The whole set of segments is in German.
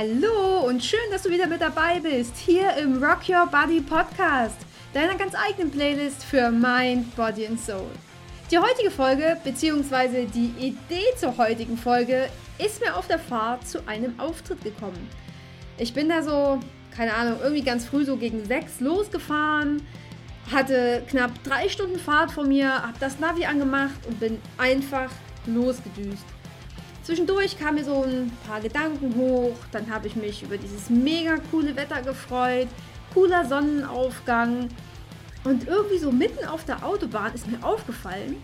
Hallo und schön, dass du wieder mit dabei bist, hier im Rock Your Body Podcast, deiner ganz eigenen Playlist für Mind, Body and Soul. Die heutige Folge, beziehungsweise die Idee zur heutigen Folge, ist mir auf der Fahrt zu einem Auftritt gekommen. Ich bin da so, keine Ahnung, irgendwie ganz früh so gegen sechs losgefahren, hatte knapp drei Stunden Fahrt vor mir, habe das Navi angemacht und bin einfach losgedüst. Zwischendurch kamen mir so ein paar Gedanken hoch, dann habe ich mich über dieses mega coole Wetter gefreut, cooler Sonnenaufgang und irgendwie so mitten auf der Autobahn ist mir aufgefallen,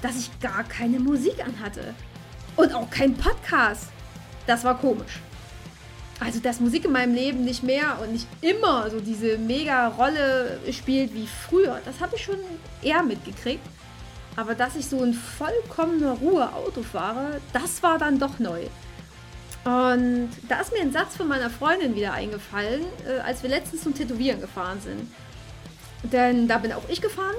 dass ich gar keine Musik anhatte und auch kein Podcast. Das war komisch. Also, dass Musik in meinem Leben nicht mehr und nicht immer so diese mega Rolle spielt wie früher, das habe ich schon eher mitgekriegt. Aber dass ich so in vollkommener Ruhe Auto fahre, das war dann doch neu. Und da ist mir ein Satz von meiner Freundin wieder eingefallen, äh, als wir letztens zum Tätowieren gefahren sind. Denn da bin auch ich gefahren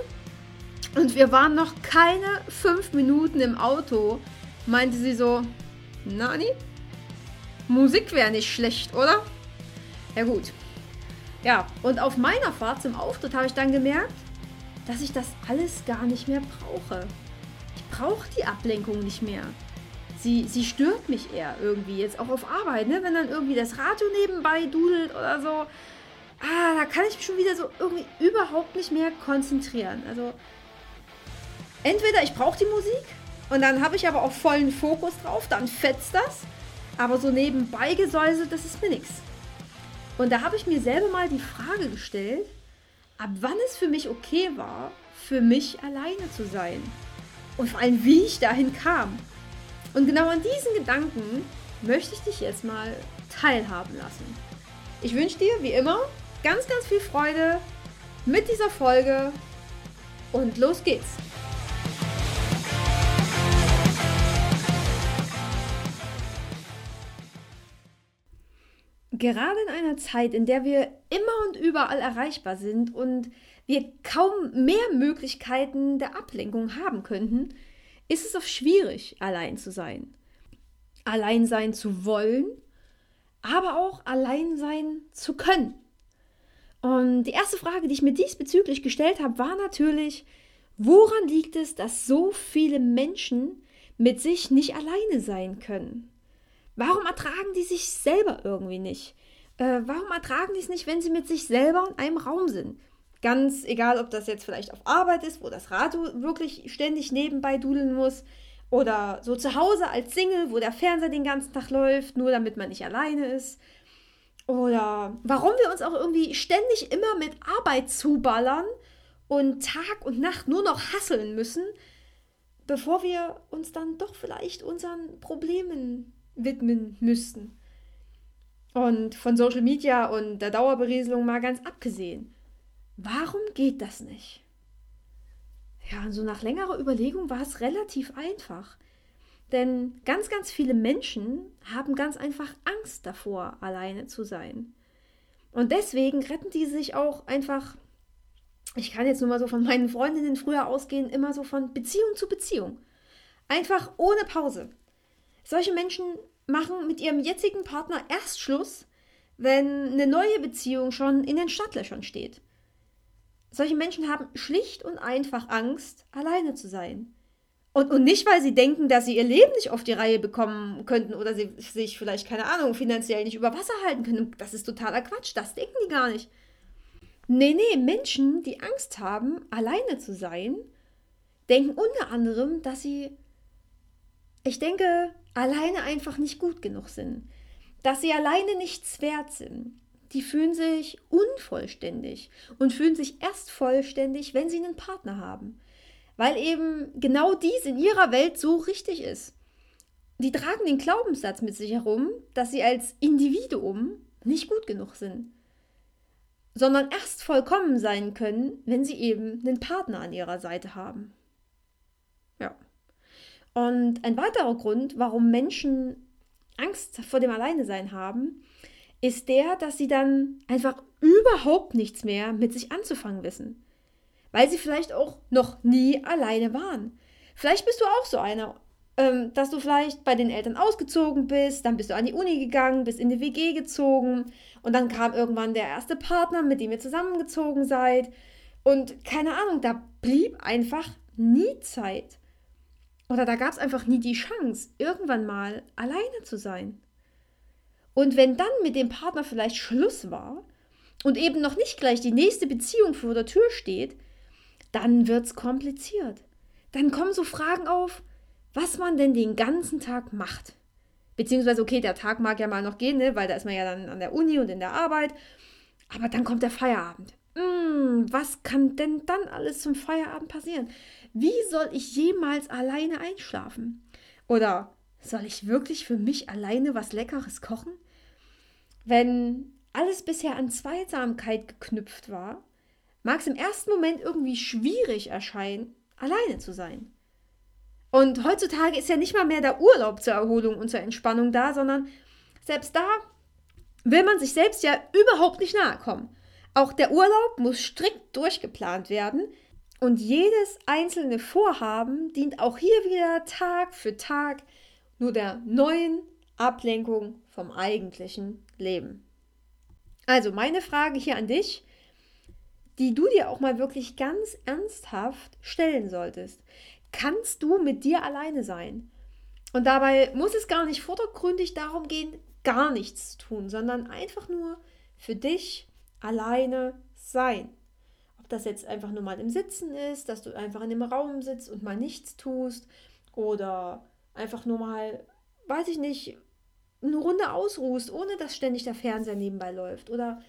und wir waren noch keine fünf Minuten im Auto, meinte sie so, Nani, Musik wäre nicht schlecht, oder? Ja gut. Ja, und auf meiner Fahrt zum Auftritt habe ich dann gemerkt, dass ich das alles gar nicht mehr brauche. Ich brauche die Ablenkung nicht mehr. Sie, sie stört mich eher irgendwie, jetzt auch auf Arbeit, ne? wenn dann irgendwie das Radio nebenbei dudelt oder so. Ah, da kann ich mich schon wieder so irgendwie überhaupt nicht mehr konzentrieren. Also entweder ich brauche die Musik und dann habe ich aber auch vollen Fokus drauf, dann fetzt das. Aber so nebenbei gesäuselt, das ist mir nichts. Und da habe ich mir selber mal die Frage gestellt, ab wann es für mich okay war, für mich alleine zu sein. Und vor allem, wie ich dahin kam. Und genau an diesen Gedanken möchte ich dich jetzt mal teilhaben lassen. Ich wünsche dir, wie immer, ganz, ganz viel Freude mit dieser Folge und los geht's. Gerade in einer Zeit, in der wir immer und überall erreichbar sind und wir kaum mehr Möglichkeiten der Ablenkung haben könnten, ist es oft schwierig, allein zu sein. Allein sein zu wollen, aber auch allein sein zu können. Und die erste Frage, die ich mir diesbezüglich gestellt habe, war natürlich, woran liegt es, dass so viele Menschen mit sich nicht alleine sein können? Warum ertragen die sich selber irgendwie nicht? Äh, warum ertragen die es nicht, wenn sie mit sich selber in einem Raum sind? Ganz egal, ob das jetzt vielleicht auf Arbeit ist, wo das Radio wirklich ständig nebenbei dudeln muss, oder so zu Hause als Single, wo der Fernseher den ganzen Tag läuft, nur damit man nicht alleine ist. Oder warum wir uns auch irgendwie ständig immer mit Arbeit zuballern und Tag und Nacht nur noch hasseln müssen, bevor wir uns dann doch vielleicht unseren Problemen widmen müssten. Und von Social Media und der Dauerberieselung mal ganz abgesehen. Warum geht das nicht? Ja, und so nach längerer Überlegung war es relativ einfach. Denn ganz, ganz viele Menschen haben ganz einfach Angst davor, alleine zu sein. Und deswegen retten die sich auch einfach, ich kann jetzt nur mal so von meinen Freundinnen früher ausgehen, immer so von Beziehung zu Beziehung. Einfach ohne Pause. Solche Menschen machen mit ihrem jetzigen Partner erst Schluss, wenn eine neue Beziehung schon in den Stadtlöchern steht. Solche Menschen haben schlicht und einfach Angst, alleine zu sein. Und, und nicht, weil sie denken, dass sie ihr Leben nicht auf die Reihe bekommen könnten oder sie sich vielleicht, keine Ahnung, finanziell nicht über Wasser halten können. Das ist totaler Quatsch, das denken die gar nicht. Nee, nee, Menschen, die Angst haben, alleine zu sein, denken unter anderem, dass sie ich denke, alleine einfach nicht gut genug sind. Dass sie alleine nichts wert sind. Die fühlen sich unvollständig und fühlen sich erst vollständig, wenn sie einen Partner haben. Weil eben genau dies in ihrer Welt so richtig ist. Die tragen den Glaubenssatz mit sich herum, dass sie als Individuum nicht gut genug sind, sondern erst vollkommen sein können, wenn sie eben einen Partner an ihrer Seite haben. Ja. Und ein weiterer Grund, warum Menschen Angst vor dem Alleinesein haben, ist der, dass sie dann einfach überhaupt nichts mehr mit sich anzufangen wissen. Weil sie vielleicht auch noch nie alleine waren. Vielleicht bist du auch so einer. ähm, dass du vielleicht bei den Eltern ausgezogen bist, dann bist du an die Uni gegangen, bist in die WG gezogen und dann kam irgendwann der erste Partner, mit dem ihr zusammengezogen seid. Und keine Ahnung, da blieb einfach nie Zeit. Oder da gab es einfach nie die Chance, irgendwann mal alleine zu sein. Und wenn dann mit dem Partner vielleicht Schluss war und eben noch nicht gleich die nächste Beziehung vor der Tür steht, dann wird es kompliziert. Dann kommen so Fragen auf, was man denn den ganzen Tag macht. Beziehungsweise, okay, der Tag mag ja mal noch gehen, ne, weil da ist man ja dann an der Uni und in der Arbeit. Aber dann kommt der Feierabend. Hm, was kann denn dann alles zum Feierabend passieren? Wie soll ich jemals alleine einschlafen? Oder soll ich wirklich für mich alleine was Leckeres kochen? Wenn alles bisher an Zweisamkeit geknüpft war, mag es im ersten Moment irgendwie schwierig erscheinen, alleine zu sein. Und heutzutage ist ja nicht mal mehr der Urlaub zur Erholung und zur Entspannung da, sondern selbst da will man sich selbst ja überhaupt nicht nahe kommen. Auch der Urlaub muss strikt durchgeplant werden und jedes einzelne Vorhaben dient auch hier wieder Tag für Tag nur der neuen Ablenkung vom eigentlichen Leben. Also meine Frage hier an dich, die du dir auch mal wirklich ganz ernsthaft stellen solltest. Kannst du mit dir alleine sein? Und dabei muss es gar nicht vordergründig darum gehen, gar nichts zu tun, sondern einfach nur für dich alleine sein. Ob das jetzt einfach nur mal im Sitzen ist, dass du einfach in dem Raum sitzt und mal nichts tust oder einfach nur mal, weiß ich nicht, eine Runde ausruhst, ohne dass ständig der Fernseher nebenbei läuft. Oder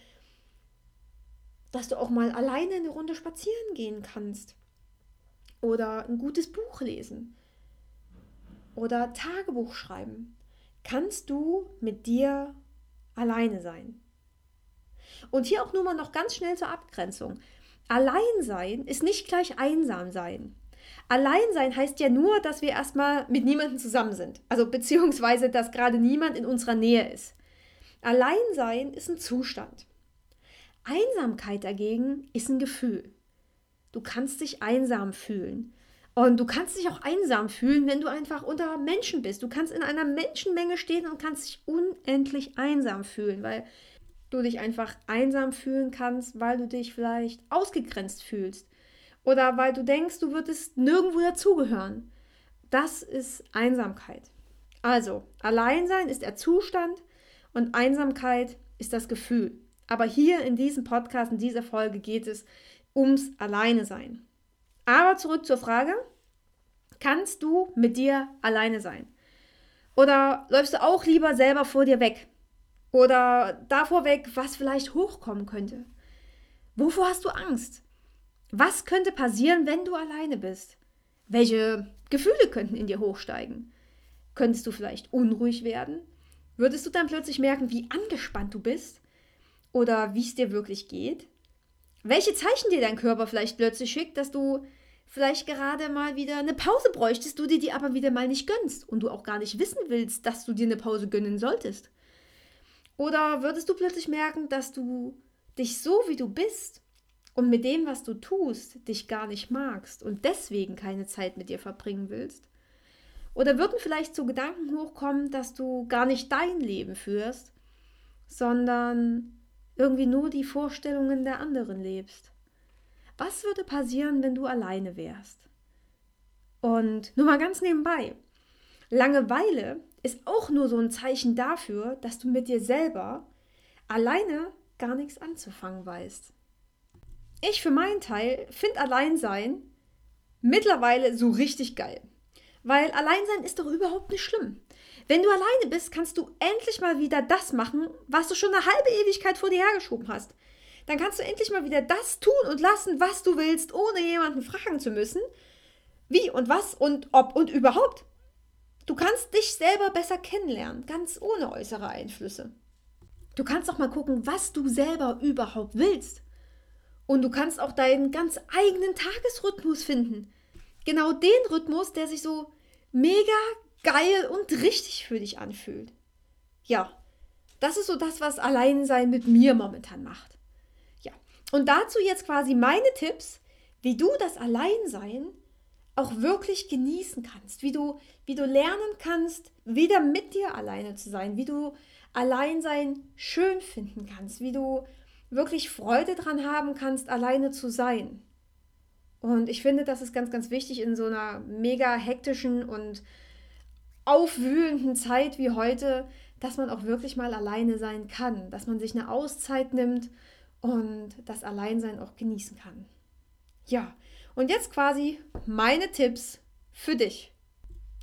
dass du auch mal alleine eine Runde spazieren gehen kannst. Oder ein gutes Buch lesen. Oder Tagebuch schreiben. Kannst du mit dir alleine sein. Und hier auch nur mal noch ganz schnell zur Abgrenzung. Allein sein ist nicht gleich einsam sein. Alleinsein heißt ja nur, dass wir erstmal mit niemandem zusammen sind. Also beziehungsweise, dass gerade niemand in unserer Nähe ist. Alleinsein ist ein Zustand. Einsamkeit dagegen ist ein Gefühl. Du kannst dich einsam fühlen. Und du kannst dich auch einsam fühlen, wenn du einfach unter Menschen bist. Du kannst in einer Menschenmenge stehen und kannst dich unendlich einsam fühlen, weil du dich einfach einsam fühlen kannst, weil du dich vielleicht ausgegrenzt fühlst oder weil du denkst, du würdest nirgendwo dazugehören. Das ist Einsamkeit. Also, Alleinsein ist der Zustand und Einsamkeit ist das Gefühl. Aber hier in diesem Podcast, in dieser Folge geht es ums Alleine sein. Aber zurück zur Frage, kannst du mit dir alleine sein? Oder läufst du auch lieber selber vor dir weg? Oder davor weg, was vielleicht hochkommen könnte? Wovor hast du Angst? Was könnte passieren, wenn du alleine bist? Welche Gefühle könnten in dir hochsteigen? Könntest du vielleicht unruhig werden? Würdest du dann plötzlich merken, wie angespannt du bist? Oder wie es dir wirklich geht? Welche Zeichen dir dein Körper vielleicht plötzlich schickt, dass du vielleicht gerade mal wieder eine Pause bräuchtest, du dir die aber wieder mal nicht gönnst und du auch gar nicht wissen willst, dass du dir eine Pause gönnen solltest? Oder würdest du plötzlich merken, dass du dich so wie du bist und mit dem, was du tust, dich gar nicht magst und deswegen keine Zeit mit dir verbringen willst? Oder würden vielleicht so Gedanken hochkommen, dass du gar nicht dein Leben führst, sondern irgendwie nur die Vorstellungen der anderen lebst? Was würde passieren, wenn du alleine wärst? Und nur mal ganz nebenbei. Langeweile ist auch nur so ein Zeichen dafür, dass du mit dir selber alleine gar nichts anzufangen weißt. Ich für meinen Teil finde Alleinsein mittlerweile so richtig geil. Weil Alleinsein ist doch überhaupt nicht schlimm. Wenn du alleine bist, kannst du endlich mal wieder das machen, was du schon eine halbe Ewigkeit vor dir hergeschoben hast. Dann kannst du endlich mal wieder das tun und lassen, was du willst, ohne jemanden fragen zu müssen, wie und was und ob und überhaupt. Du kannst dich selber besser kennenlernen, ganz ohne äußere Einflüsse. Du kannst auch mal gucken, was du selber überhaupt willst. Und du kannst auch deinen ganz eigenen Tagesrhythmus finden. Genau den Rhythmus, der sich so mega geil und richtig für dich anfühlt. Ja, das ist so das, was Alleinsein mit mir momentan macht. Ja, und dazu jetzt quasi meine Tipps, wie du das Alleinsein auch wirklich genießen kannst, wie du, wie du lernen kannst, wieder mit dir alleine zu sein, wie du Alleinsein schön finden kannst, wie du wirklich Freude dran haben kannst, alleine zu sein. Und ich finde, das ist ganz, ganz wichtig in so einer mega hektischen und aufwühlenden Zeit wie heute, dass man auch wirklich mal alleine sein kann, dass man sich eine Auszeit nimmt und das Alleinsein auch genießen kann. Ja, und jetzt quasi meine Tipps für dich.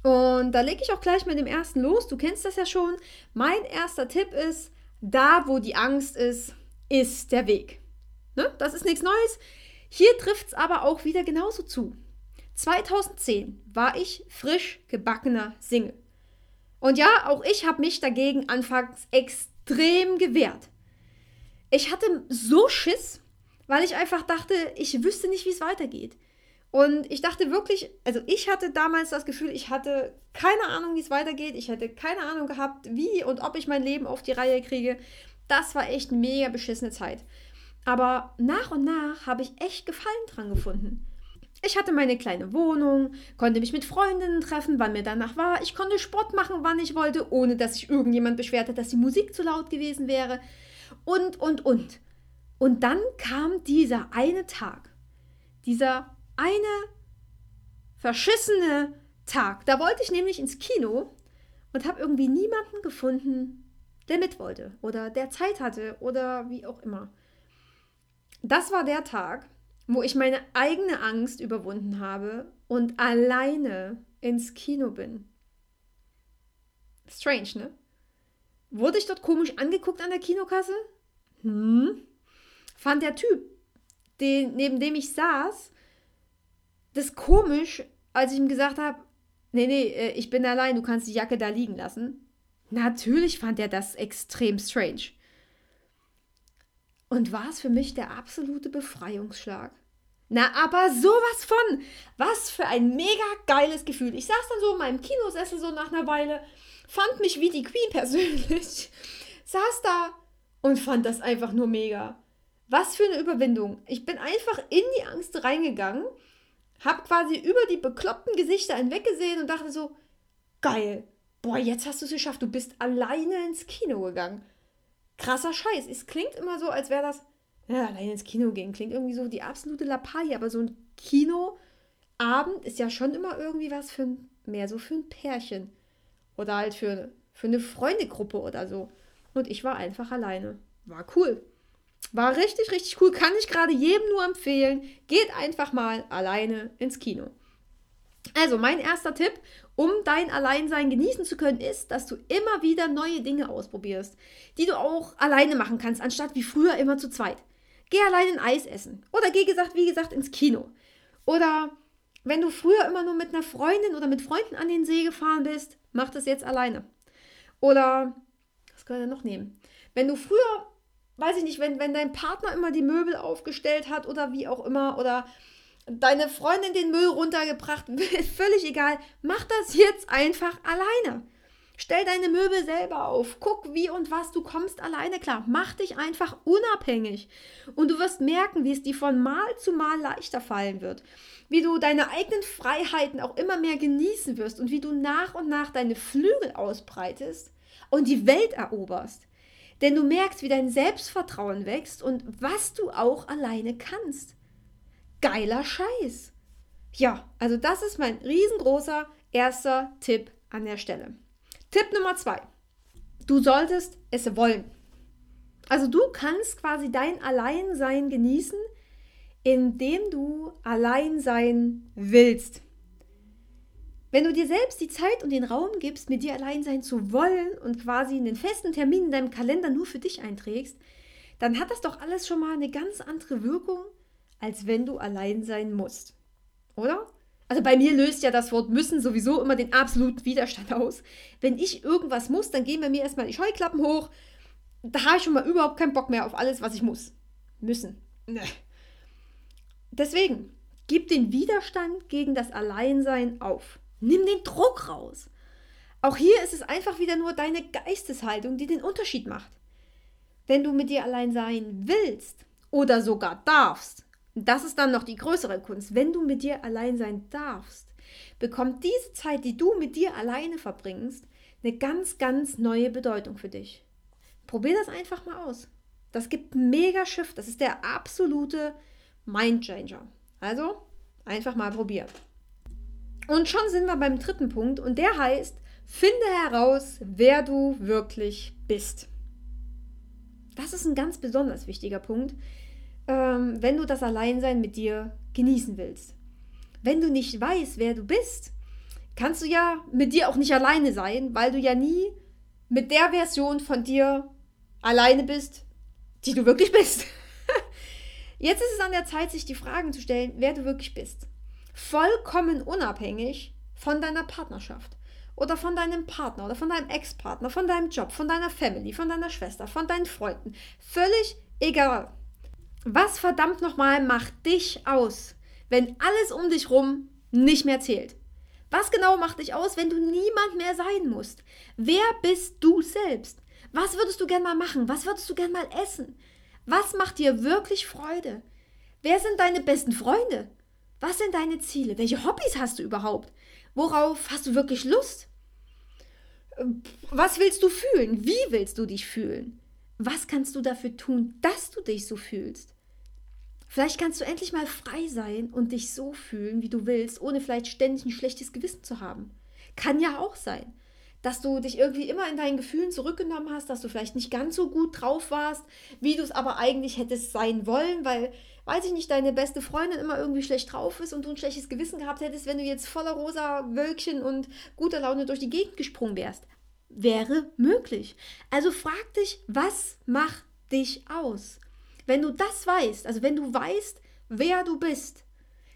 Und da lege ich auch gleich mit dem ersten los. Du kennst das ja schon. Mein erster Tipp ist, da wo die Angst ist, ist der Weg. Ne? Das ist nichts Neues. Hier trifft es aber auch wieder genauso zu. 2010 war ich frisch gebackener Single. Und ja, auch ich habe mich dagegen anfangs extrem gewehrt. Ich hatte so Schiss, weil ich einfach dachte, ich wüsste nicht, wie es weitergeht. Und ich dachte wirklich, also ich hatte damals das Gefühl, ich hatte keine Ahnung, wie es weitergeht. Ich hätte keine Ahnung gehabt, wie und ob ich mein Leben auf die Reihe kriege. Das war echt eine mega beschissene Zeit. Aber nach und nach habe ich echt Gefallen dran gefunden. Ich hatte meine kleine Wohnung, konnte mich mit Freundinnen treffen, wann mir danach war. Ich konnte Sport machen, wann ich wollte, ohne dass sich irgendjemand beschwerte, dass die Musik zu laut gewesen wäre. Und, und, und. Und dann kam dieser eine Tag. Dieser eine verschissene Tag. Da wollte ich nämlich ins Kino und habe irgendwie niemanden gefunden, der mit wollte oder der Zeit hatte oder wie auch immer. Das war der Tag, wo ich meine eigene Angst überwunden habe und alleine ins Kino bin. Strange, ne? Wurde ich dort komisch angeguckt an der Kinokasse? Hm? Fand der Typ, den, neben dem ich saß, das komisch, als ich ihm gesagt habe, nee, nee, äh, ich bin allein, du kannst die Jacke da liegen lassen. Natürlich fand er das extrem strange. Und war es für mich der absolute Befreiungsschlag. Na, aber sowas von. Was für ein mega geiles Gefühl. Ich saß dann so in meinem Kinosessel so nach einer Weile, fand mich wie die Queen persönlich, saß da und fand das einfach nur mega. Was für eine Überwindung. Ich bin einfach in die Angst reingegangen, hab quasi über die bekloppten Gesichter hinweggesehen und dachte so, geil. Boah, jetzt hast du es geschafft. Du bist alleine ins Kino gegangen krasser Scheiß. Es klingt immer so, als wäre das, ja, allein ins Kino gehen, klingt irgendwie so die absolute Lappalie, aber so ein Kinoabend ist ja schon immer irgendwie was für ein, mehr so für ein Pärchen. Oder halt für, für eine Freundegruppe oder so. Und ich war einfach alleine. War cool. War richtig, richtig cool. Kann ich gerade jedem nur empfehlen. Geht einfach mal alleine ins Kino. Also, mein erster Tipp, um dein Alleinsein genießen zu können, ist, dass du immer wieder neue Dinge ausprobierst, die du auch alleine machen kannst, anstatt wie früher immer zu zweit. Geh allein ein Eis essen oder geh gesagt, wie gesagt, ins Kino. Oder wenn du früher immer nur mit einer Freundin oder mit Freunden an den See gefahren bist, mach das jetzt alleine. Oder, was können wir noch nehmen? Wenn du früher, weiß ich nicht, wenn, wenn dein Partner immer die Möbel aufgestellt hat oder wie auch immer, oder deine Freundin den Müll runtergebracht, völlig egal. Mach das jetzt einfach alleine. Stell deine Möbel selber auf. Guck, wie und was. Du kommst alleine klar. Mach dich einfach unabhängig. Und du wirst merken, wie es dir von Mal zu Mal leichter fallen wird. Wie du deine eigenen Freiheiten auch immer mehr genießen wirst und wie du nach und nach deine Flügel ausbreitest und die Welt eroberst. Denn du merkst, wie dein Selbstvertrauen wächst und was du auch alleine kannst geiler Scheiß. Ja, also das ist mein riesengroßer erster Tipp an der Stelle. Tipp Nummer zwei. Du solltest es wollen. Also du kannst quasi dein Alleinsein genießen, indem du allein sein willst. Wenn du dir selbst die Zeit und den Raum gibst, mit dir allein sein zu wollen und quasi einen festen Termin in deinem Kalender nur für dich einträgst, dann hat das doch alles schon mal eine ganz andere Wirkung, als wenn du allein sein musst. Oder? Also bei mir löst ja das Wort müssen sowieso immer den absoluten Widerstand aus. Wenn ich irgendwas muss, dann gehen bei mir erstmal die Scheuklappen hoch. Da habe ich schon mal überhaupt keinen Bock mehr auf alles, was ich muss. Müssen. Nee. Deswegen, gib den Widerstand gegen das Alleinsein auf. Nimm den Druck raus. Auch hier ist es einfach wieder nur deine Geisteshaltung, die den Unterschied macht. Wenn du mit dir allein sein willst oder sogar darfst, das ist dann noch die größere Kunst, wenn du mit dir allein sein darfst, bekommt diese Zeit, die du mit dir alleine verbringst, eine ganz, ganz neue Bedeutung für dich. Probier das einfach mal aus. Das gibt mega Shift. Das ist der absolute Mindchanger. Also einfach mal probieren. Und schon sind wir beim dritten Punkt und der heißt, finde heraus, wer du wirklich bist. Das ist ein ganz besonders wichtiger Punkt, ähm, wenn du das Alleinsein mit dir genießen willst. Wenn du nicht weißt, wer du bist, kannst du ja mit dir auch nicht alleine sein, weil du ja nie mit der Version von dir alleine bist, die du wirklich bist. Jetzt ist es an der Zeit, sich die Fragen zu stellen, wer du wirklich bist. Vollkommen unabhängig von deiner Partnerschaft oder von deinem Partner oder von deinem Ex-Partner, von deinem Job, von deiner Family, von deiner Schwester, von deinen Freunden. Völlig egal. Was verdammt nochmal macht dich aus, wenn alles um dich rum nicht mehr zählt? Was genau macht dich aus, wenn du niemand mehr sein musst? Wer bist du selbst? Was würdest du gern mal machen? Was würdest du gern mal essen? Was macht dir wirklich Freude? Wer sind deine besten Freunde? Was sind deine Ziele? Welche Hobbys hast du überhaupt? Worauf hast du wirklich Lust? Was willst du fühlen? Wie willst du dich fühlen? Was kannst du dafür tun, dass du dich so fühlst? Vielleicht kannst du endlich mal frei sein und dich so fühlen, wie du willst, ohne vielleicht ständig ein schlechtes Gewissen zu haben. Kann ja auch sein, dass du dich irgendwie immer in deinen Gefühlen zurückgenommen hast, dass du vielleicht nicht ganz so gut drauf warst, wie du es aber eigentlich hättest sein wollen, weil, weiß ich nicht, deine beste Freundin immer irgendwie schlecht drauf ist und du ein schlechtes Gewissen gehabt hättest, wenn du jetzt voller rosa Wölkchen und guter Laune durch die Gegend gesprungen wärst. Wäre möglich. Also frag dich, was macht dich aus? Wenn du das weißt, also wenn du weißt, wer du bist,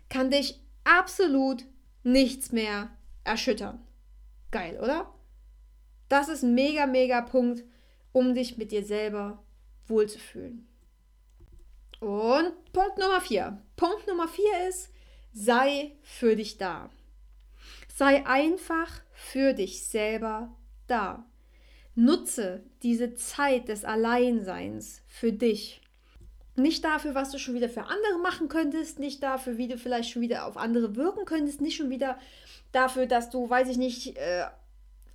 kann dich absolut nichts mehr erschüttern. Geil, oder? Das ist ein mega, mega Punkt, um dich mit dir selber wohlzufühlen. Und Punkt Nummer vier. Punkt Nummer vier ist, sei für dich da. Sei einfach für dich selber da. Nutze diese Zeit des Alleinseins für dich. Nicht dafür, was du schon wieder für andere machen könntest, nicht dafür, wie du vielleicht schon wieder auf andere wirken könntest, nicht schon wieder dafür, dass du, weiß ich nicht, äh,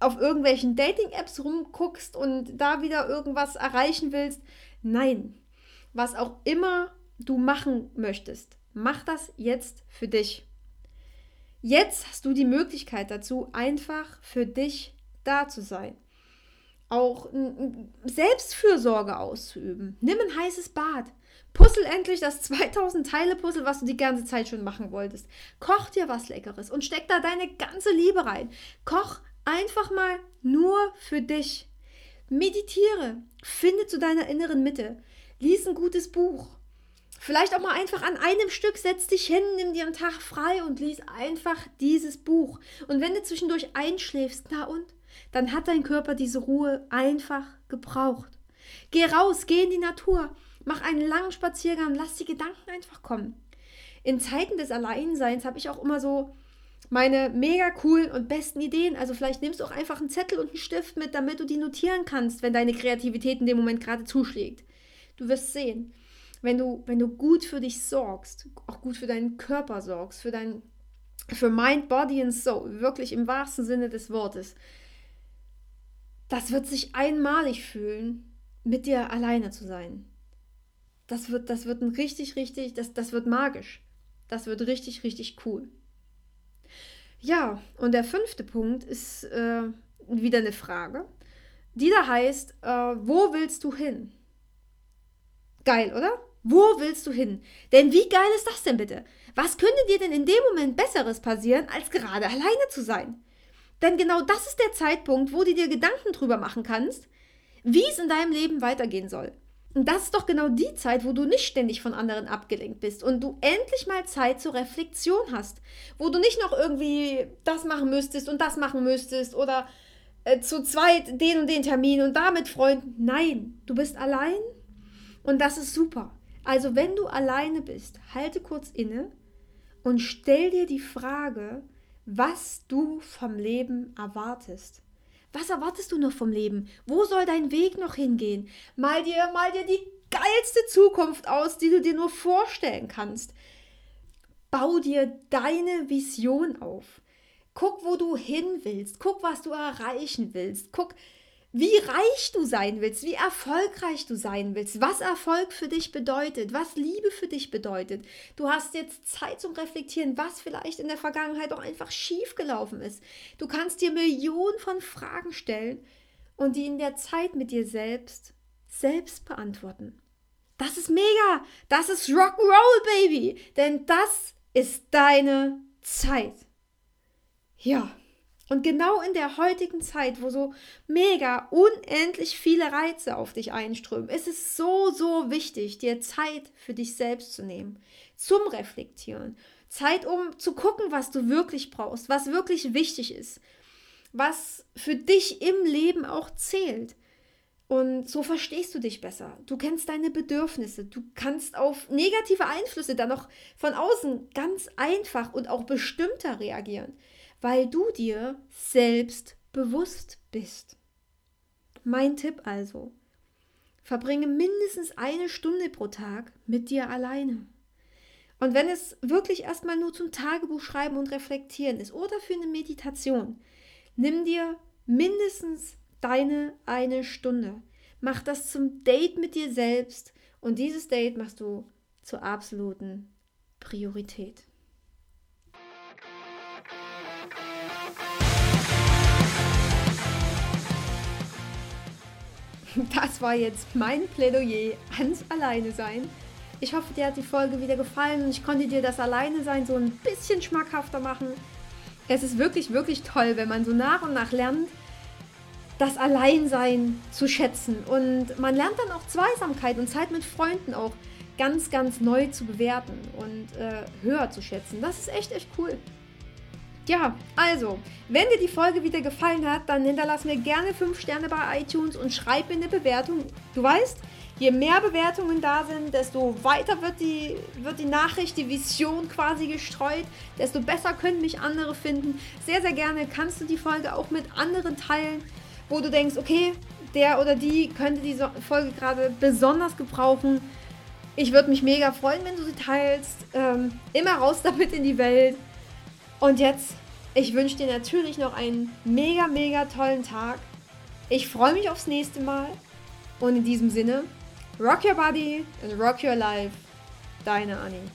auf irgendwelchen Dating-Apps rumguckst und da wieder irgendwas erreichen willst. Nein, was auch immer du machen möchtest, mach das jetzt für dich. Jetzt hast du die Möglichkeit dazu, einfach für dich da zu sein auch Selbstfürsorge auszuüben. Nimm ein heißes Bad. Puzzle endlich das 2000 Teile Puzzle, was du die ganze Zeit schon machen wolltest. Koch dir was Leckeres und steck da deine ganze Liebe rein. Koch einfach mal nur für dich. Meditiere, finde zu deiner inneren Mitte. Lies ein gutes Buch. Vielleicht auch mal einfach an einem Stück, setz dich hin, nimm dir einen Tag frei und lies einfach dieses Buch. Und wenn du zwischendurch einschläfst, na und? dann hat dein Körper diese Ruhe einfach gebraucht. Geh raus, geh in die Natur, mach einen langen Spaziergang, lass die Gedanken einfach kommen. In Zeiten des Alleinseins habe ich auch immer so meine mega coolen und besten Ideen. Also vielleicht nimmst du auch einfach einen Zettel und einen Stift mit, damit du die notieren kannst, wenn deine Kreativität in dem Moment gerade zuschlägt. Du wirst sehen, wenn du, wenn du gut für dich sorgst, auch gut für deinen Körper sorgst, für dein, für Mind, Body and Soul, wirklich im wahrsten Sinne des Wortes, das wird sich einmalig fühlen, mit dir alleine zu sein. Das wird, das wird ein richtig, richtig, das, das wird magisch. Das wird richtig, richtig cool. Ja, und der fünfte Punkt ist äh, wieder eine Frage, die da heißt, äh, wo willst du hin? Geil, oder? Wo willst du hin? Denn wie geil ist das denn bitte? Was könnte dir denn in dem Moment Besseres passieren, als gerade alleine zu sein? Denn genau das ist der Zeitpunkt, wo du dir Gedanken drüber machen kannst, wie es in deinem Leben weitergehen soll. Und das ist doch genau die Zeit, wo du nicht ständig von anderen abgelenkt bist und du endlich mal Zeit zur Reflexion hast, wo du nicht noch irgendwie das machen müsstest und das machen müsstest oder äh, zu zweit den und den Termin und da mit Freunden. Nein, du bist allein und das ist super. Also wenn du alleine bist, halte kurz inne und stell dir die Frage, was du vom Leben erwartest. Was erwartest du noch vom Leben? Wo soll dein Weg noch hingehen? Mal dir, mal dir die geilste Zukunft aus, die du dir nur vorstellen kannst. Bau dir deine Vision auf. Guck, wo du hin willst. Guck, was du erreichen willst. Guck, wie reich du sein willst, wie erfolgreich du sein willst, was Erfolg für dich bedeutet, was Liebe für dich bedeutet. Du hast jetzt Zeit zum Reflektieren, was vielleicht in der Vergangenheit auch einfach schief gelaufen ist. Du kannst dir Millionen von Fragen stellen und die in der Zeit mit dir selbst selbst beantworten. Das ist mega, das ist Rock'n'Roll, Baby, denn das ist deine Zeit. Ja. Und genau in der heutigen Zeit, wo so mega unendlich viele Reize auf dich einströmen, ist es so, so wichtig, dir Zeit für dich selbst zu nehmen, zum Reflektieren. Zeit, um zu gucken, was du wirklich brauchst, was wirklich wichtig ist, was für dich im Leben auch zählt. Und so verstehst du dich besser. Du kennst deine Bedürfnisse. Du kannst auf negative Einflüsse dann noch von außen ganz einfach und auch bestimmter reagieren weil du dir selbst bewusst bist. Mein Tipp also, verbringe mindestens eine Stunde pro Tag mit dir alleine. Und wenn es wirklich erstmal nur zum Tagebuch schreiben und reflektieren ist oder für eine Meditation, nimm dir mindestens deine eine Stunde. Mach das zum Date mit dir selbst und dieses Date machst du zur absoluten Priorität. Das war jetzt mein Plädoyer ans Alleine sein. Ich hoffe, dir hat die Folge wieder gefallen und ich konnte dir das Alleine sein so ein bisschen schmackhafter machen. Es ist wirklich, wirklich toll, wenn man so nach und nach lernt, das Alleinsein zu schätzen. Und man lernt dann auch Zweisamkeit und Zeit mit Freunden auch ganz, ganz neu zu bewerten und äh, höher zu schätzen. Das ist echt, echt cool. Ja, also, wenn dir die Folge wieder gefallen hat, dann hinterlass mir gerne 5 Sterne bei iTunes und schreib mir eine Bewertung. Du weißt, je mehr Bewertungen da sind, desto weiter wird die, wird die Nachricht, die Vision quasi gestreut, desto besser können mich andere finden. Sehr, sehr gerne kannst du die Folge auch mit anderen teilen, wo du denkst, okay, der oder die könnte diese Folge gerade besonders gebrauchen. Ich würde mich mega freuen, wenn du sie teilst. Ähm, immer raus damit in die Welt. Und jetzt, ich wünsche dir natürlich noch einen mega, mega tollen Tag. Ich freue mich aufs nächste Mal. Und in diesem Sinne, rock your body and rock your life. Deine Annie.